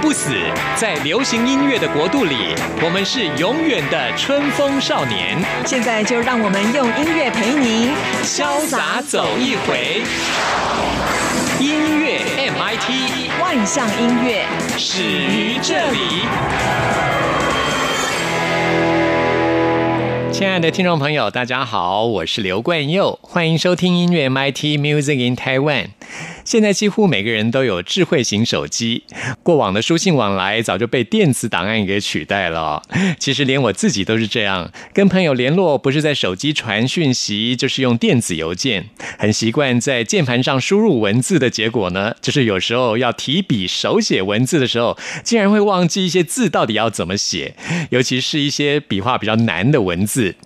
不死，在流行音乐的国度里，我们是永远的春风少年。现在就让我们用音乐陪您潇洒走一回。音乐 MIT，万象音乐始于这里。亲爱的听众朋友，大家好，我是刘冠佑，欢迎收听音乐 MIT Music in Taiwan。现在几乎每个人都有智慧型手机，过往的书信往来早就被电子档案给取代了。其实连我自己都是这样，跟朋友联络不是在手机传讯息，就是用电子邮件，很习惯在键盘上输入文字的结果呢，就是有时候要提笔手写文字的时候，竟然会忘记一些字到底要怎么写，尤其是一些笔画比较难的文字。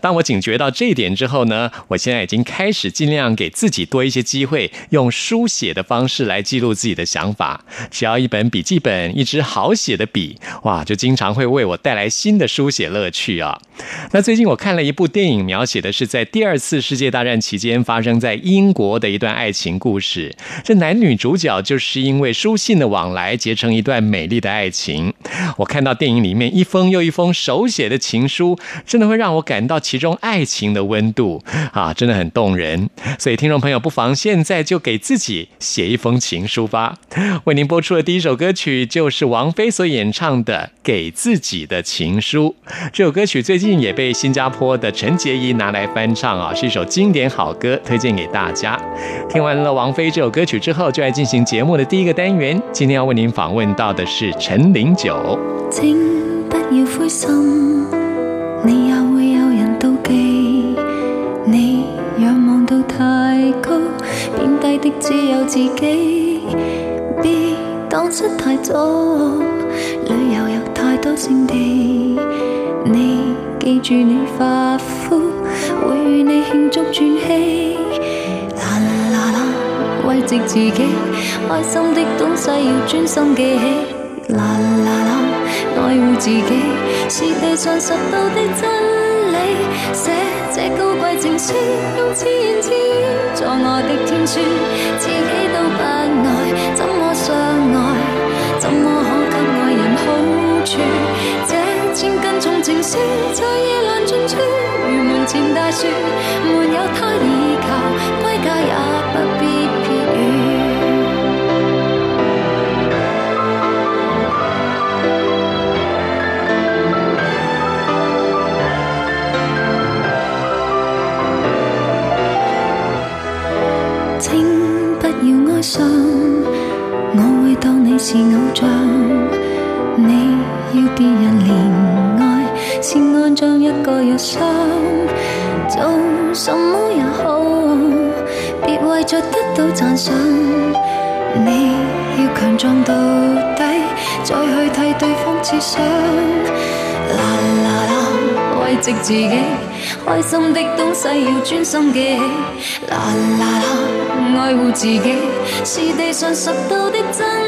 当我警觉到这一点之后呢，我现在已经开始尽量给自己多一些机会，用书。写的方式来记录自己的想法，只要一本笔记本，一支好写的笔，哇，就经常会为我带来新的书写乐趣啊。那最近我看了一部电影，描写的是在第二次世界大战期间发生在英国的一段爱情故事。这男女主角就是因为书信的往来结成一段美丽的爱情。我看到电影里面一封又一封手写的情书，真的会让我感到其中爱情的温度啊，真的很动人。所以听众朋友不妨现在就给自己。写一封情书吧。为您播出的第一首歌曲就是王菲所演唱的《给自己的情书》。这首歌曲最近也被新加坡的陈洁仪拿来翻唱啊，是一首经典好歌，推荐给大家。听完了王菲这首歌曲之后，就来进行节目的第一个单元。今天要为您访问到的是陈零九。请不要灰心，你也会有自己，别当失太早。旅游有太多胜地，你记住你发肤，会与你庆祝转机。啦啦啦，慰藉自己，开心的东西要专心记起。啦啦啦，爱护自己，是地上拾到的真写这高贵情书，用自言自语做我的天书，自己都不爱，怎么相爱？怎么可给爱人好处？这千斤重情书，在夜阑尽处，如门前大树，没有他倚靠，归家也不是偶像。你要别人怜爱，是安装一个药箱。做什么也好，别为着得到赞赏。你要强壮到底，再去替对方设想。啦啦啦，慰藉自己，开心的东西要专心记起。啦啦啦，爱护自己。是地上拾到的真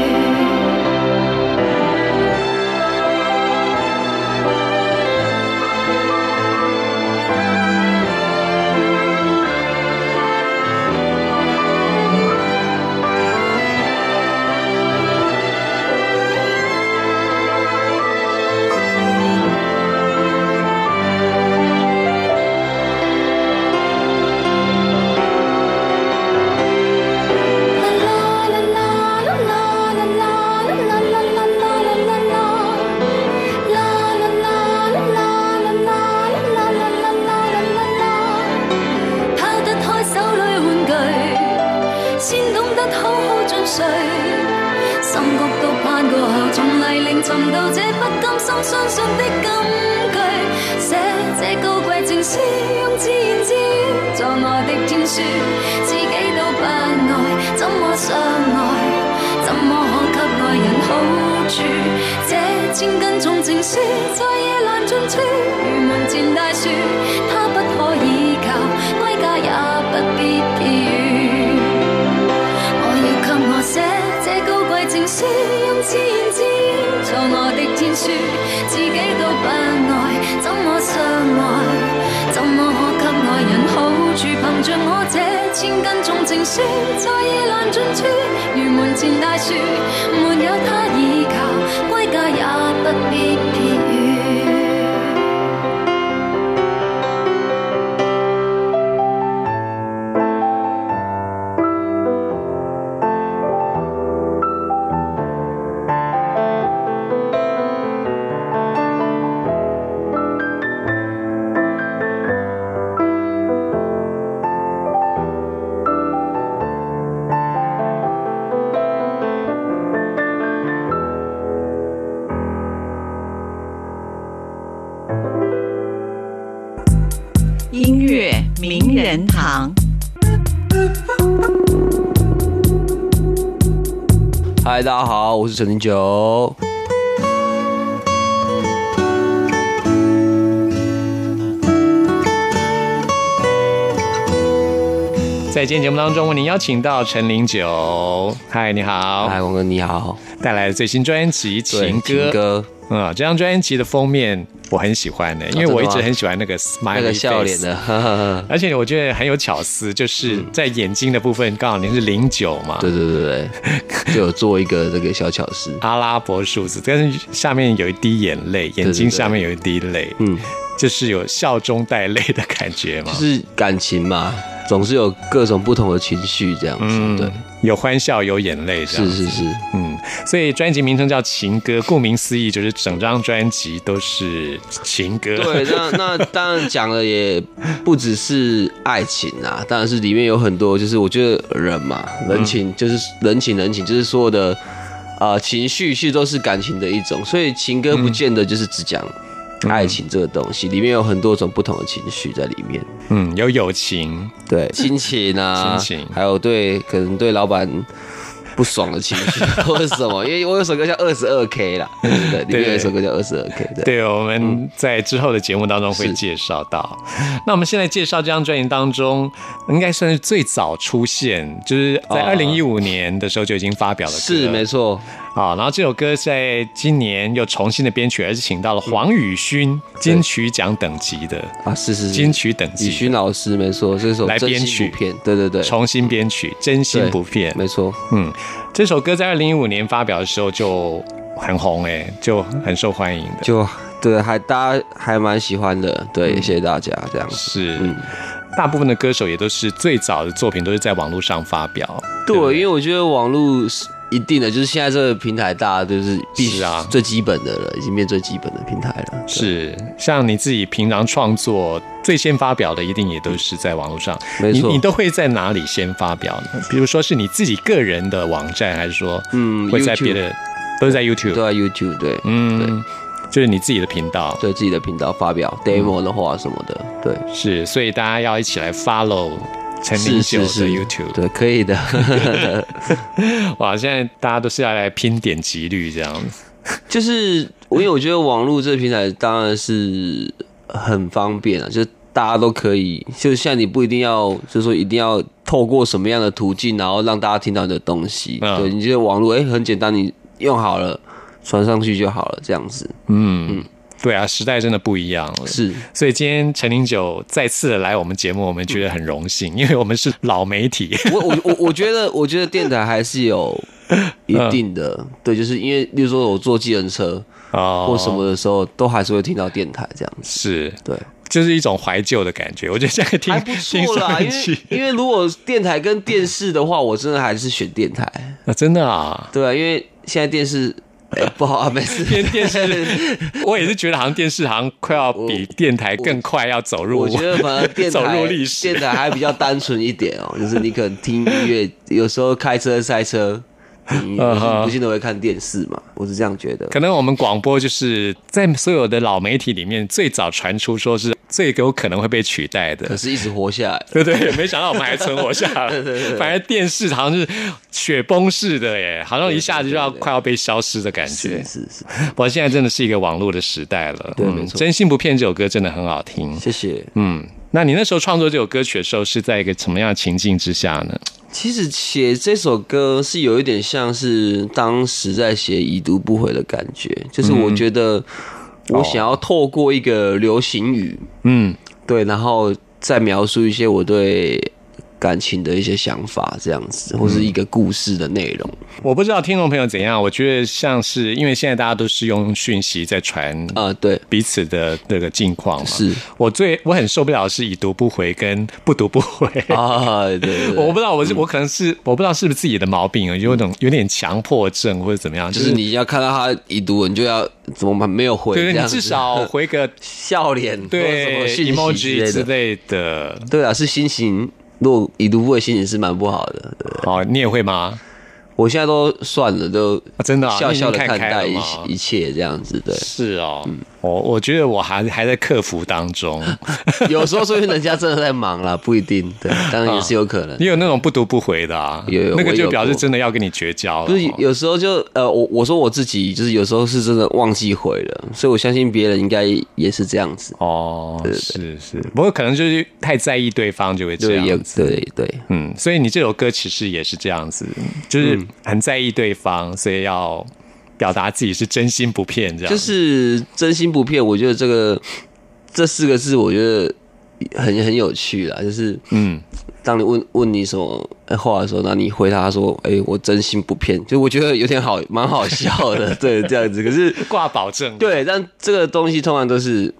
在意岚尽处，如门前大树，没有他已。是陈零九。在今天节目当中，为您邀请到陈零九，嗨，你好，嗨，王哥你好。带来的最新专辑《情歌》。情歌，嗯，这张专辑的封面我很喜欢的，因为我一直很喜欢那个 smiley 那个笑脸 face 的，呵呵呵而且我觉得很有巧思，就是在眼睛的部分，刚好您是零九嘛，对对对对，就有做一个这个小巧思。阿拉伯数字，但是下面有一滴眼泪，眼睛下面有一滴泪，嗯，就是有笑中带泪的感觉嘛。就是感情嘛，总是有各种不同的情绪这样子。嗯。对，有欢笑，有眼泪，是是是，嗯，所以专辑名称叫《情歌》，顾名思义，就是整张专辑都是情歌。对，那 那当然讲的也不只是爱情啊，当然是里面有很多，就是我觉得人嘛，人情就是人情人情，就是所有的呃情绪其实都是感情的一种，所以情歌不见得就是只讲爱情这个东西，里面有很多种不同的情绪在里面。嗯，有友情，对，亲情啊，亲情。还有对可能对老板不爽的情绪 或者什么，因为我有首歌叫二十二 K 啦，对里面有一首歌叫二十二 K，对。对，我们在之后的节目当中会介绍到。那我们现在介绍这张专辑当中，应该算是最早出现，就是在哦二零一五年的时候就已经发表了歌。是没错，啊，然后这首歌在今年又重新的编曲，而是请到了黄宇勋金曲奖等级的啊，是是是，金曲等宇级勋老师没错，这首真来编曲心不骗，对对对，重新编曲，真心不骗。没错，嗯，这首歌在二零一五年发表的时候就很红哎、就很受欢迎的。就对，还大家还蛮喜欢的，对，谢谢大家这样子。是，嗯。大部分的歌手也都是最早的作品都是在网络上发表。对，不因为我觉得网络是一定的，就是现在这个平台，大家就是必须啊最基本的了，已经变最基本的平台了。是，像你自己平常创作最先发表的，一定也都是在网络上。没错你你都会在哪里先发表呢？比如说是你自己个人的网站，还是说嗯会在别的，都是在 YouTube？都在 YouTube 对，嗯，就是你自己的频道。对自己的频道发表 demo 的话什么的，对，是，所以大家要一起来 follow 陈零九的 YouTube。对，可以的。哇，现在大家都是要来拼点击率这样子。就是我因为我觉得网络这个平台当然是很方便啊，就是大家都可以，就像你不一定要，就是说一定要透过什么样的途径，然后让大家听到你的东西。嗯对，你觉得网络哎、很简单，你用好了传上去就好了，这样子嗯嗯，对啊，时代真的不一样了。是所以今天陈林九再次的来我们节目，我们觉得很荣幸，因为我们是老媒体。我我我我觉得，我觉得电台还是有一定的，对，就是因为，例如说我坐计程车哦或什么的时候，都还是会听到电台这样子。是，对，就是一种怀旧的感觉。我觉得这个听还不听错啦，因为因为如果电台跟电视的话，我真的还是选电台。啊，真的啊。对啊，因为现在电视，哎、不好啊，没事。电电视，我也是觉得好像电视好像快要比电台更快要走入，我觉得反而电 走入历史电台还比较单纯一点哦，就是你可能听音乐，有时候开车塞车，嗯哼不见得会看电视嘛，我是这样觉得。可能我们广播就是在所有的老媒体里面最早传出说是最有可能会被取代的可。是一直活下来，对对，没想到我们还存活下来。反而电视好像是雪崩式的耶，好像一下子就要快要被消失的感觉是。是是，不过现在真的是一个网络的时代了。嗯对没错真心不骗这首歌真的很好听。谢谢。嗯，那你那时候创作这首歌曲的时候是在一个什么样的情境之下呢？其实写这首歌是有一点像是当时在写《已读不回》的感觉，就是我觉得我想要透过一个流行语，嗯，对，然后再描述一些我对感情的一些想法，这样子，或是一个故事的内容。我不知道听众朋友怎样，我觉得像是因为现在大家都是用讯息在传啊、对，彼此的这个近况嘛。是我最我很受不了是已读不回跟不读不回。啊，对 我不知道，我是我可能是我不知道是不是自己的毛病啊，有种有点强迫症或者怎么样，就是你要看到他已读，你就要怎么没有回，对你至少回个 笑脸，对什么对讯息 emoji 之。类的。对啊，是心情，如果已读不回，心情是蛮不好的。对哦，你也会吗？我现在都算了，都啊真的啊笑笑的看看待一一切这样子。对，是哦，我我觉得我还还在克服当中。有时候说明人家真的在忙啦，不一定。对，当然也是有可能你。有那种不读不回的啊？有有那个就表示真的要跟你绝交了。不是有时候就呃，我我说我自己就是有时候是真的忘记回了，所以我相信别人应该也是这样子。哦，是是，不过可能就是太在意对方就会这样子。对对，嗯，所以你这首歌其实也是这样子，就是很在意对方，所以要表达自己是真心不骗这样。就是真心不骗。我觉得这个这四个字，我觉得很很有趣啦。就是嗯，当你问问你什么话的时候，那你回答说：“哎、我真心不骗。”就我觉得有点好，蛮好笑的。对，这样子。可是挂保证。对，但这个东西通常都是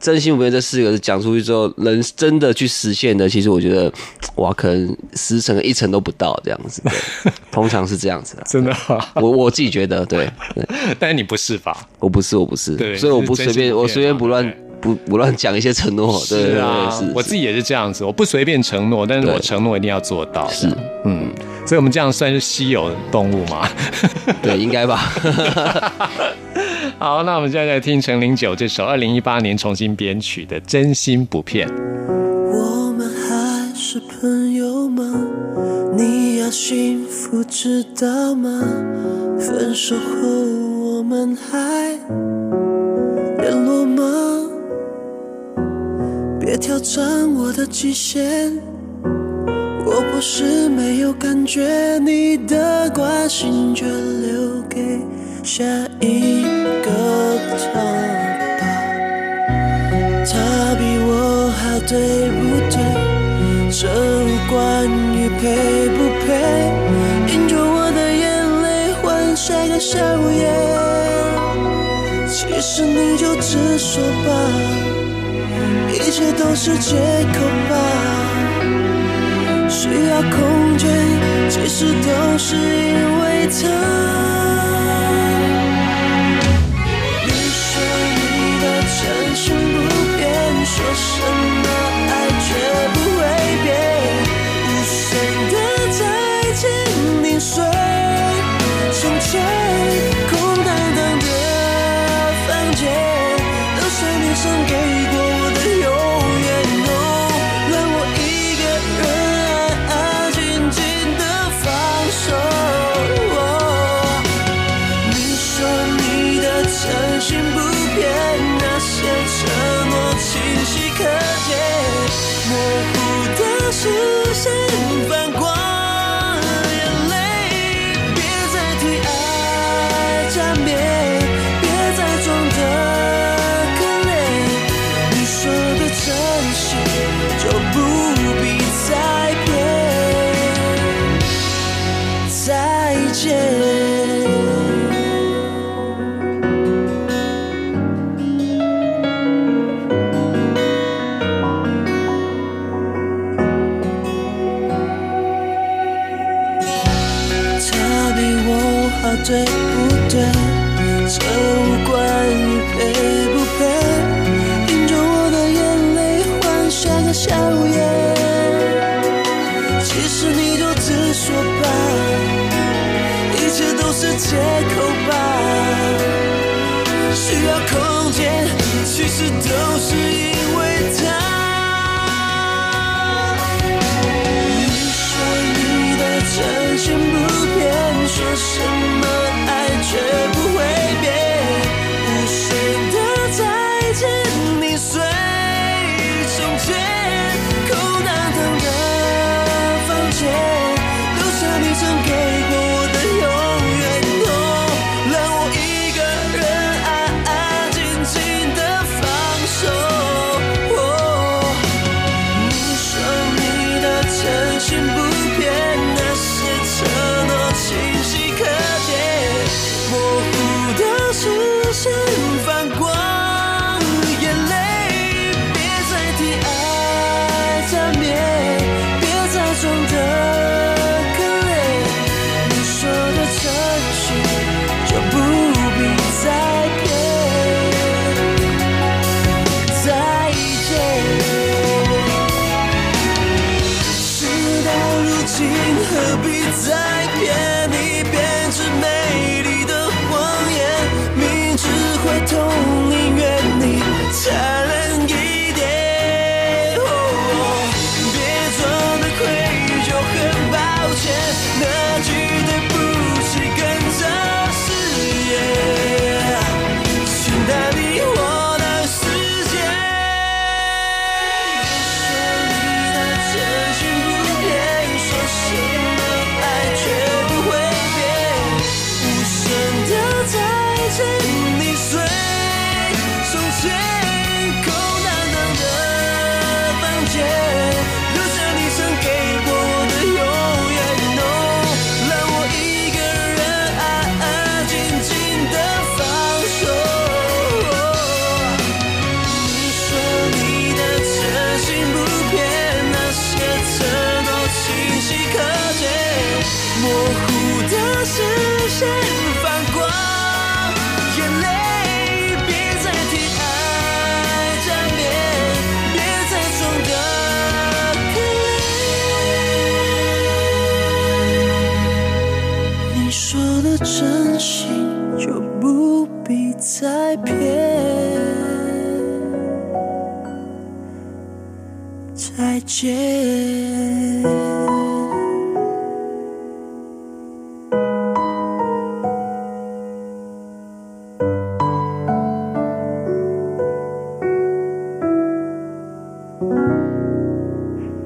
真心不愿这四个字讲出去之后，人真的去实现的，其实我觉得 哇，可能十成一成都不到这样子。通常是这样子的。真的吗？我我自己觉得，对，对 但是你不是吧？我不是，我不是，对所以我不随便，我随便不乱嘛不不乱讲一些承诺。是啊我自己也是这样子，我不随便承诺，但是我承诺一定要做到。是，嗯，所以我们这样算是稀有动物吗？对，应该吧。好，那我们现在来听陈零九这首二零一八年重新编曲的《真心不骗》。我们还是朋友吗？你要幸福知道吗？分手后我们还别挑战我的极限，我不是没有感觉，你的关心却留给下一个他。他比我好，对不对？这无关于配不配，迎着我的眼泪换下个笑颜。其实你就直说吧，一切都是借口吧。需要空间，其实都是因为他。再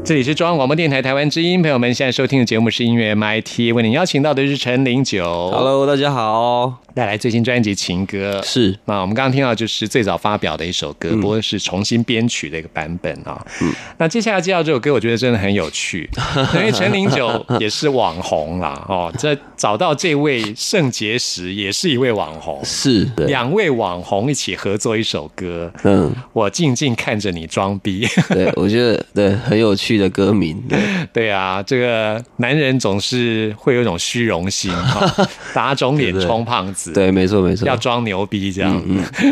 这里是中央广播电台台湾之音，朋友们现在收听的节目是音乐 MIT，为您邀请到的是陈零九。Hello，大家好，带来最新专辑《情歌》。是。那我们刚刚听到就是最早发表的一首歌，不过是重新编曲的一个版本啊。嗯。那接下来介绍这首歌，我觉得真的很有趣，因为陈零九也是网红啦哦。这找到这位肾结石也是一位网红，是，对，两位网红一起合作一首歌，嗯，我静静看着你装逼。对，我觉得对很有趣的歌名，对，啊，这个男人总是会有一种虚荣心哈，打肿脸充胖子，对，没错没错，要装牛逼这样。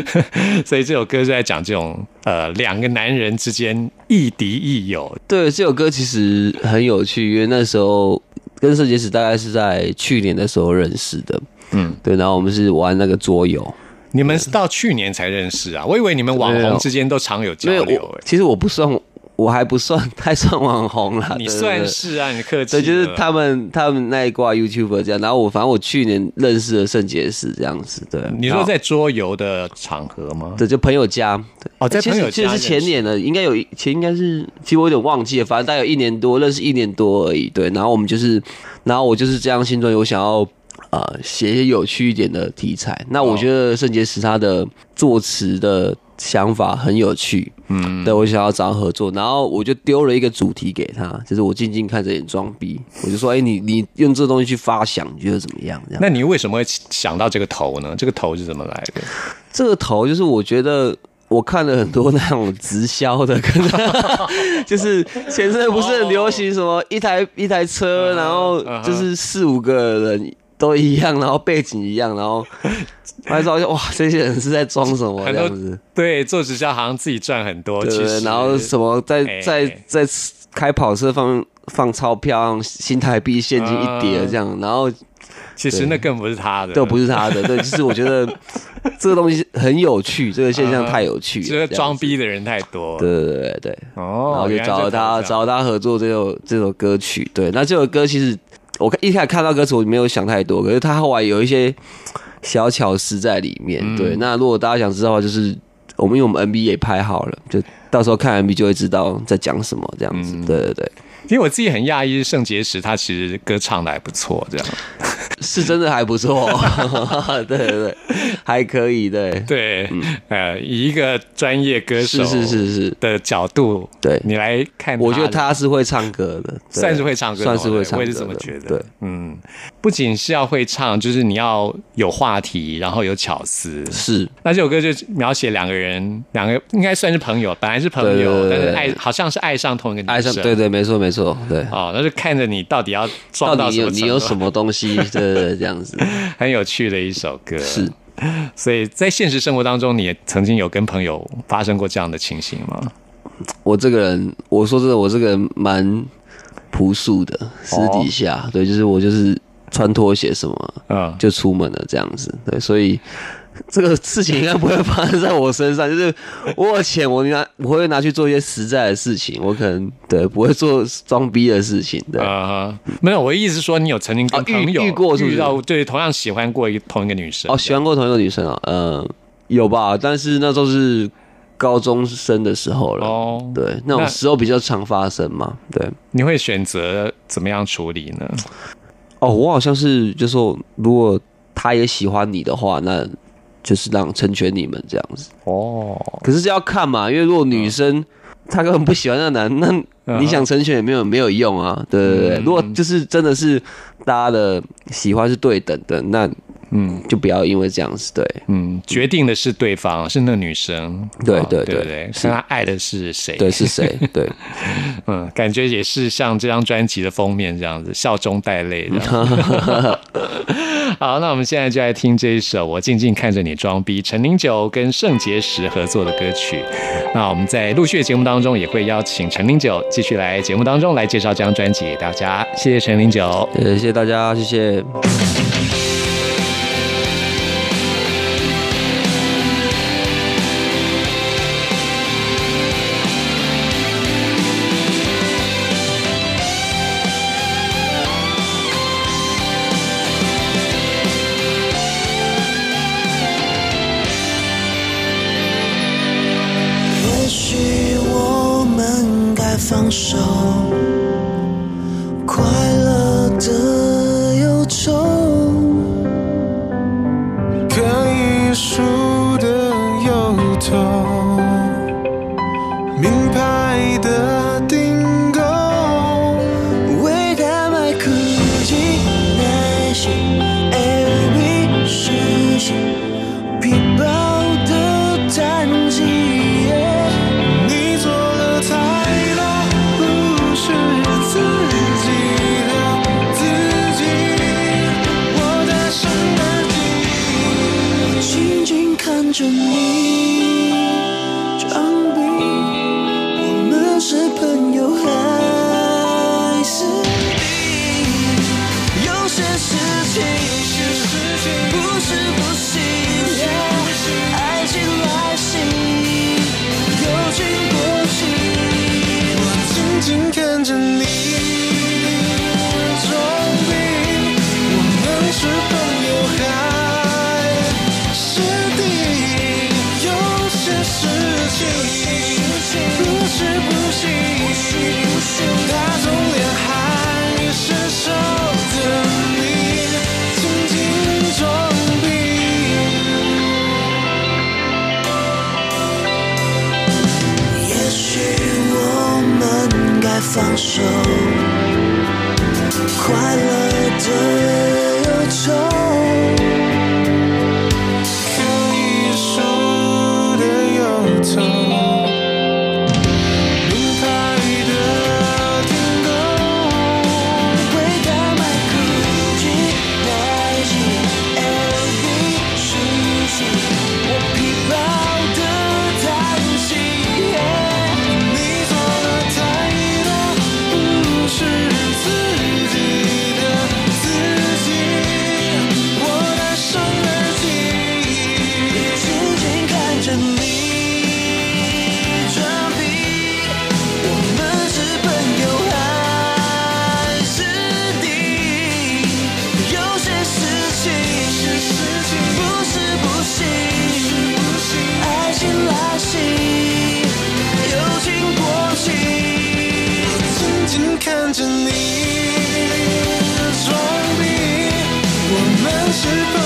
所以这首歌是在讲这种呃两个男人之间亦敌亦友。对这首歌其实很有趣，因为那时候跟设计师大概是在去年的时候认识的，嗯，对，然后我们是玩那个桌游，你们是到去年才认识啊？我以为你们网红之间都常有交流、欸。其实我不算，我还不算太算网红了，你算是啊，你客气对，就是他们他们那一挂 YouTuber 这样，然后我反正我去年认识了圣洁石这样子，对。你说在桌游的场合吗？对，就朋友家，对哦，在朋友家实其实是前年的，应该有一前应该是，其实我有点忘记了，反正大概有一年多，认识一年多而已。对，然后我们就是，然后我就是这样心中有想要呃写一些有趣一点的题材。那我觉得圣洁石他的作词的想法很有趣，嗯，对我想要找他合作，然后我就丢了一个主题给他，就是我静静看着你装逼，我就说，哎、你你用这东西去发想，你觉得怎么样？这样。那你为什么会想到这个头呢？这个头是怎么来的？这个头就是我觉得我看了很多那种直销的，可能 就是前阵不是很流行什么一台一台车，然后就是四五个人都一样，然后背景一样，然后 拍照就哇，这些人是在装什么这样子？对，做直销好像自己赚很多，对其实然后什么在哎在在开跑车放放钞票、新台币、现金一叠这样，然后其实那更不是他的，都不是他的。对，就是我觉得 这个东西很有趣，这个现象太有趣了。这个装逼的人太多。对对对对，哦，然后就找了他，找他合作这首这首歌曲。对，那这首歌其实我一开始看到歌词，我没有想太多，可是他后来有一些小巧思在里面。对，那如果大家想知道的话，就是我们用我们 MV 也拍好了，就到时候看 MV 就会知道在讲什么这样子。对对对，因为我自己很讶异，圣结石他其实歌唱的还不错，这样是真的还不错。对对对，还可以。对对，呃，以一个专业歌手嗯是是是是的角度，对你来看，我觉得他是会唱歌的，算是会唱歌的，算是会唱歌的。我也是这么觉得。对，嗯，不仅是要会唱，就是你要有话题，然后有巧思。是那这首歌就描写两个人，两个应该算是朋友，本来是朋友，但是爱好像是爱上同一个女生，爱上，对对，没错没错，对。哦，那就看着你到底要撞到底有你什么程度有什么东西？对对对，这样子很有趣的一首歌。是，所以在现实生活当中，你也曾经有跟朋友发生过这样的情形吗？我这个人，我说真的，我这个人蛮朴素的，私底下，对，就是我就是穿拖鞋什么嗯，就出门了这样子，对，所以 这个事情应该不会发生在我身上。就是我有钱，我拿我会拿去做一些实在的事情，我可能对不会做装逼的事情，对。呃，没有，我的意思是说，你有曾经跟朋友遇过是不是遇到对同样喜欢过一同一个女生哦，喜欢过同一个女生啊，嗯，有吧？但是那都是高中生的时候了。哦，对，那种时候比较常发生嘛。对，你会选择怎么样处理呢？哦，我好像是就说，如果他也喜欢你的话，那就是让成全你们这样子。哦，可是这要看嘛，因为如果女生她根本不喜欢那个男，那嗯你想成全也没有没有用啊。对对对，嗯如果就是真的是大家的喜欢是对等的，那嗯就不要因为这样子。对，嗯，决定的是对方，是那女生，哦对对对对？是看她爱的是谁？对是谁？对，嗯，感觉也是像这张专辑的封面这样子，笑中带泪的。好，那我们现在就来听这一首《我静静看着你装逼》，陈零九跟圣结石合作的歌曲。那我们在陆续的节目当中也会邀请陈零九继续来节目当中来介绍这张专辑给大家。谢谢陈零九。呃，谢谢大家，谢谢。是朋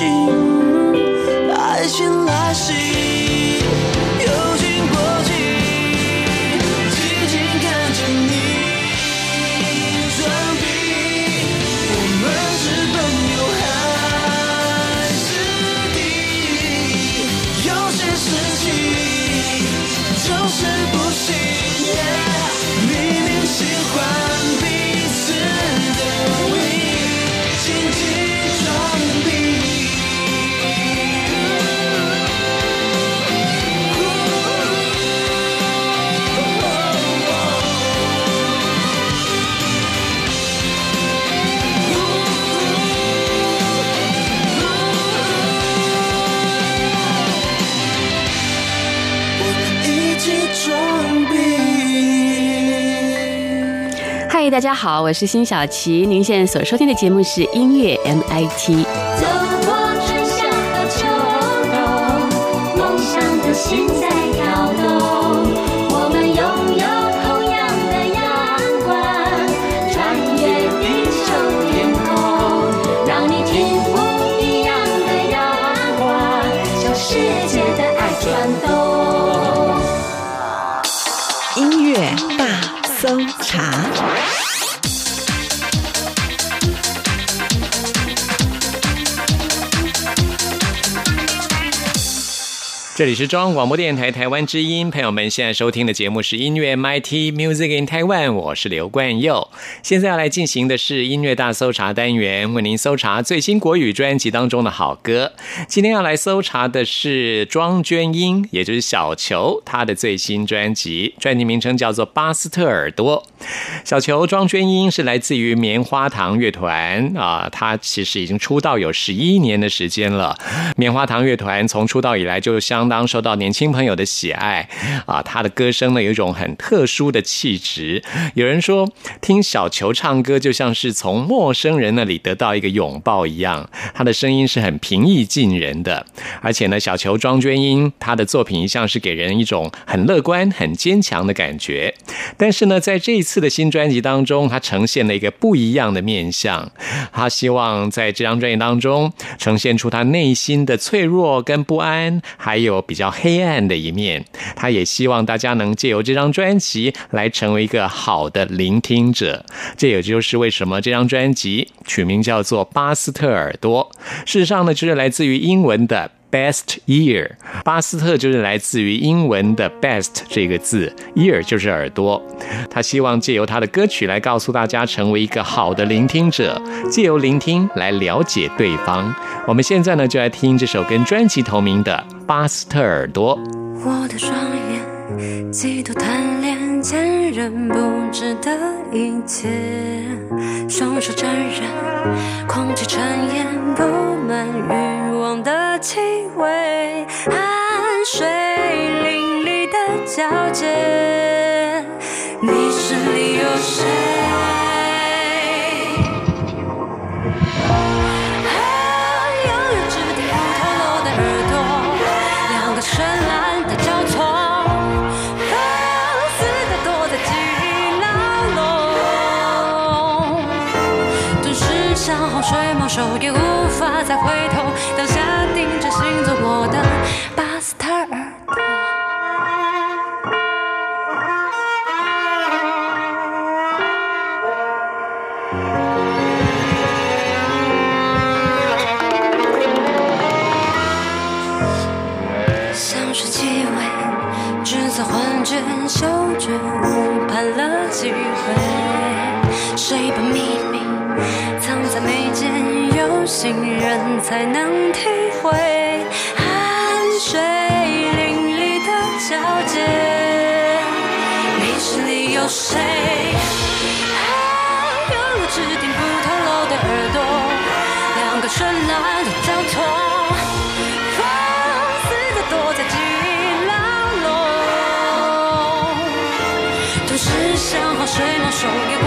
心。大家好，我是辛晓琪。您现在所收听的节目是音乐 MIT。这里是中央广播电台台湾之音，朋友们现在收听的节目是音乐 MIT Music in Taiwan，我是刘冠佑。现在要来进行的是音乐大搜查单元，为您搜查最新国语专辑当中的好歌。今天要来搜查的是庄娟英，也就是小球，她的最新专辑，专辑名称叫做《巴斯特耳朵》。小球庄娟英是来自于棉花糖乐团啊，她其实已经出道有十一年的时间了。棉花糖乐团从出道以来就相当受到年轻朋友的喜爱啊，他的歌声呢有一种很特殊的气质。有人说，听小球唱歌就像是从陌生人那里得到一个拥抱一样，他的声音是很平易近人的。而且呢，小球庄娟英她的作品一向是给人一种很乐观、很坚强的感觉。但是呢，在这一次的新专辑当中，他呈现了一个不一样的面相。他希望在这张专辑当中呈现出他内心的脆弱跟不安，还有比较黑暗的一面。他也希望大家能借由这张专辑来成为一个好的聆听者。这也就是为什么这张专辑取名叫做《巴斯特耳朵》。事实上呢，就是来自于英文的。Best ear，巴斯特就是来自于英文的 best 这个字，ear 就是耳朵。他希望借由他的歌曲来告诉大家，成为一个好的聆听者，借由聆听来了解对方。我们现在呢，就来听这首跟专辑同名的《巴斯特耳朵》。我的双眼嫉妒贪恋坚韧不值得一切，双手沾染空气尘烟，布满欲光的气味，汗水淋漓的交界，你心里有谁？啊，拥有质地不透露的耳朵，两个深蓝的交错，放肆再躲的记忆，牢笼，顿时像洪水猛兽，也无法再回头。机会，谁把秘密藏在眉间，有心人才能体会。汗水淋漓的交界，密室里有谁？啊，有了指定不透露的耳朵，两个绚烂洪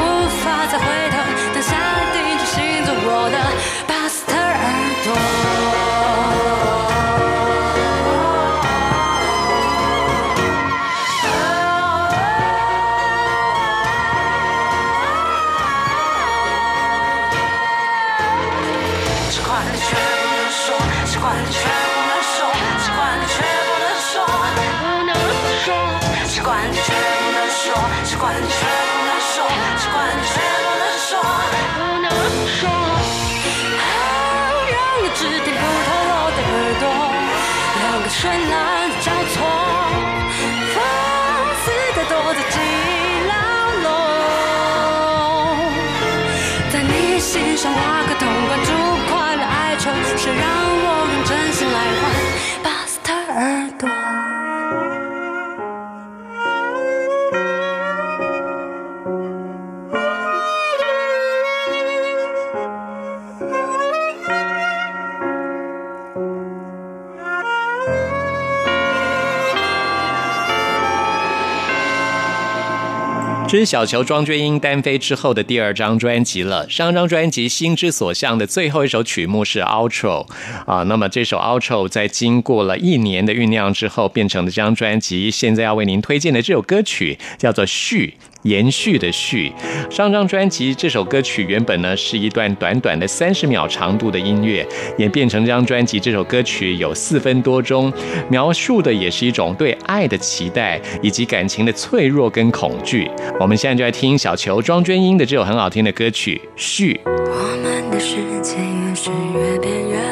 小球庄娟英单飞之后的第二张专辑了。上张专辑《心之所向》的最后一首曲目是 Outro 啊，那么这首 Outro 在经过了一年的酝酿之后，变成了这张专辑。现在要为您推荐的这首歌曲叫做《序》。延续的续，上张专辑这首歌曲原本呢是一段短短的三十秒长度的音乐，演变成这张专辑这首歌曲有四分多钟，描述的也是一种对爱的期待以及感情的脆弱跟恐惧。我们现在就来听小球庄娟英的这首很好听的歌曲《续》。我们的世界越是越变越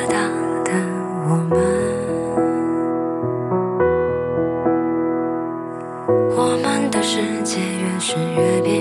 越是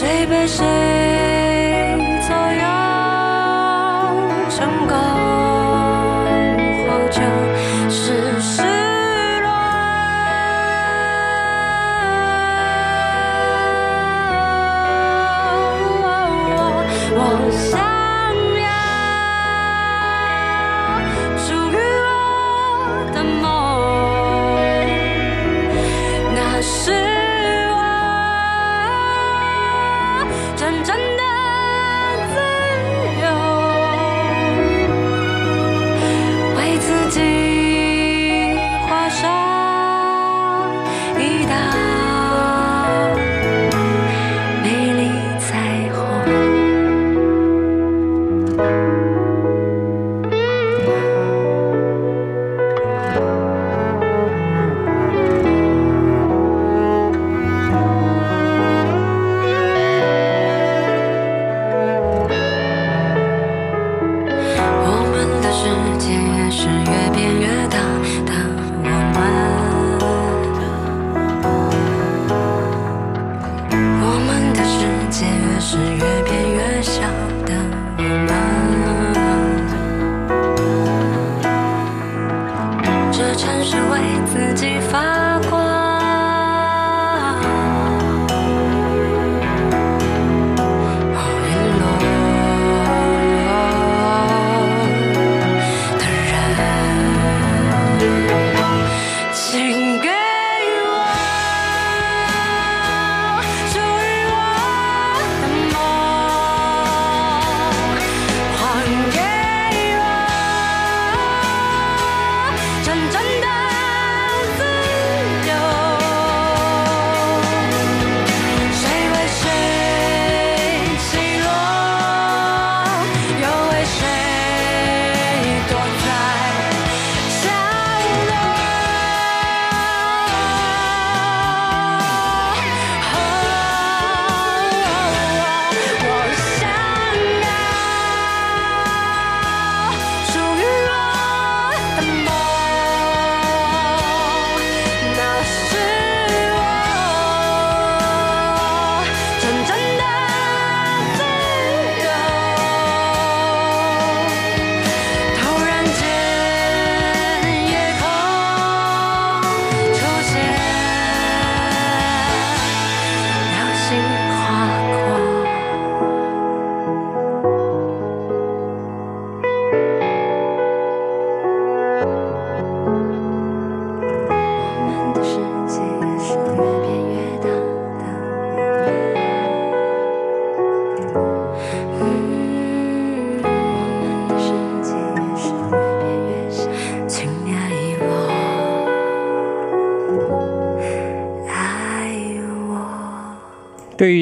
谁被谁城市为自己发光。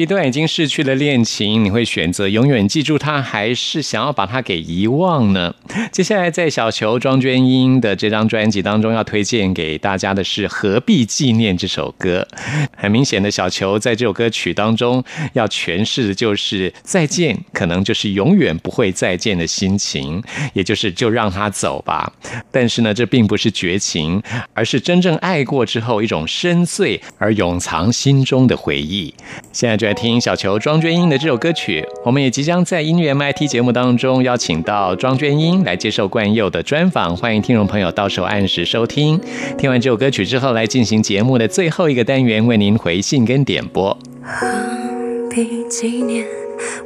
段已经逝去的恋情，你会选择永远记住他，还是想要把他给遗忘呢？接下来在小球庄娟英的这张专辑当中，要推荐给大家的是《何必纪念》这首歌。很明显的，小球在这首歌曲当中要诠释的就是再见，可能就是永远不会再见的心情，也就是就让他走吧。但是呢，这并不是绝情，而是真正爱过之后一种深邃而永藏心中的回忆。现在就来听小球庄娟英的这首歌曲。我们也即将在音乐 MIT 节目当中邀请到庄娟英来接受冠佑的专访，欢迎听众朋友到时候按时收听。听完这首歌曲之后，来进行节目的最后一个单元，为您回信跟点播。何必纪念？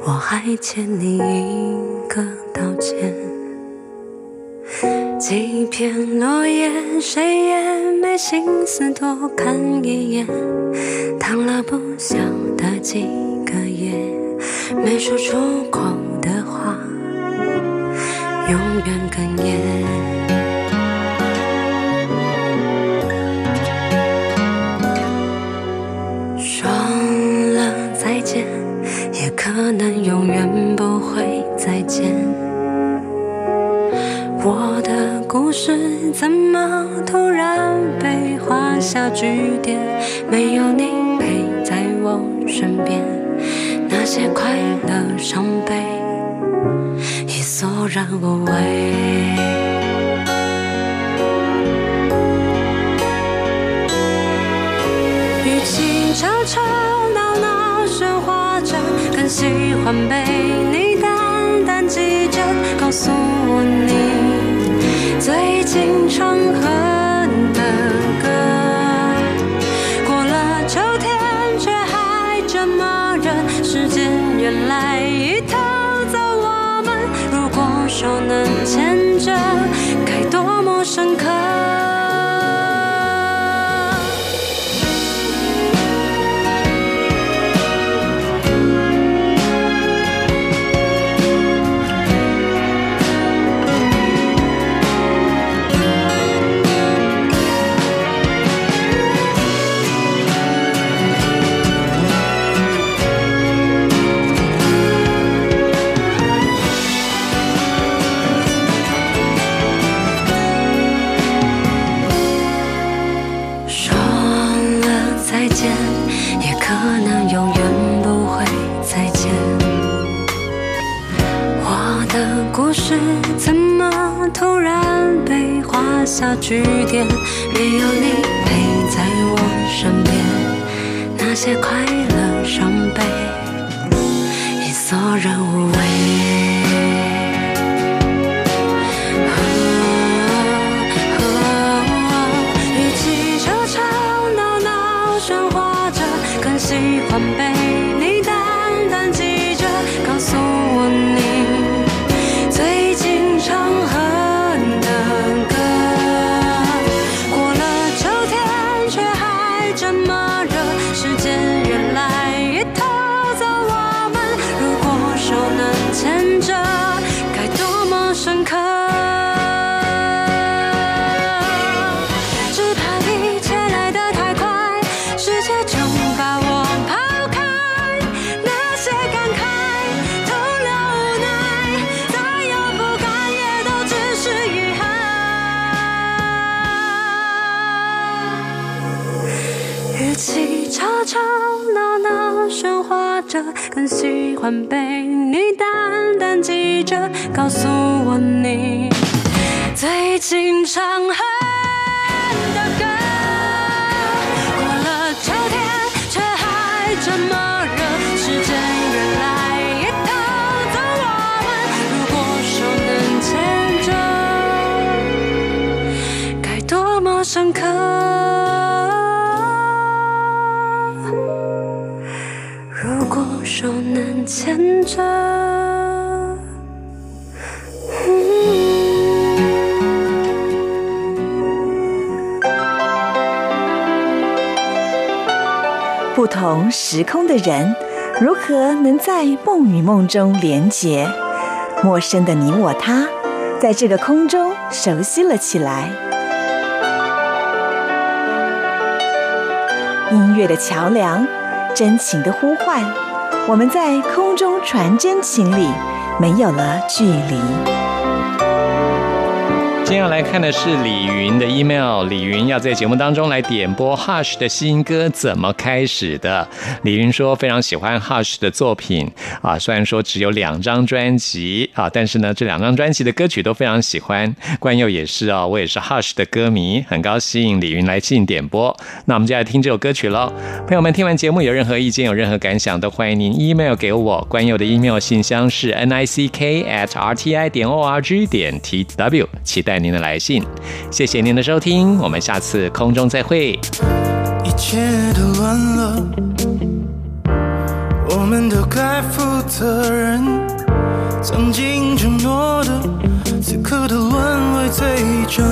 我还欠你一个道歉。几片落叶，谁也没心思多看一眼。躺了不晓得几个夜，没说出口索然着，更喜欢被你淡淡记着，告诉我你最近常喝牵着。不同时空的人，如何能在梦与梦中连结？陌生的你我他，在这个空中熟悉了起来。音乐的桥梁，真情的呼唤。我们在空中传真情里，没有了距离。今天要来看的是李云的 email。李云要在节目当中来点播 Hush 的新歌《怎么开始的》。李云说非常喜欢 Hush 的作品啊，虽然说只有两张专辑啊，但是呢这两张专辑的歌曲都非常喜欢。冠佑也是哦，我也是 Hush 的歌迷，很高兴李云来进点播。那我们就来听这首歌曲喽。朋友们听完节目有任何意见、有任何感想，都欢迎您 email 给我。冠佑的 email 信箱是 n i c k at r t i 点 o r g 点 t w，期待您的来信。谢谢您的收听，我们下次空中再会。一切都乱了，我们都该负责任。曾经承诺的，此刻都沦为罪证。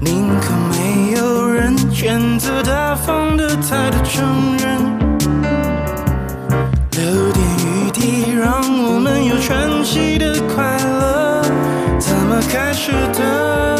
宁可没有人选择大方的态度承认，留点余地，让我们有喘息的快。开始的？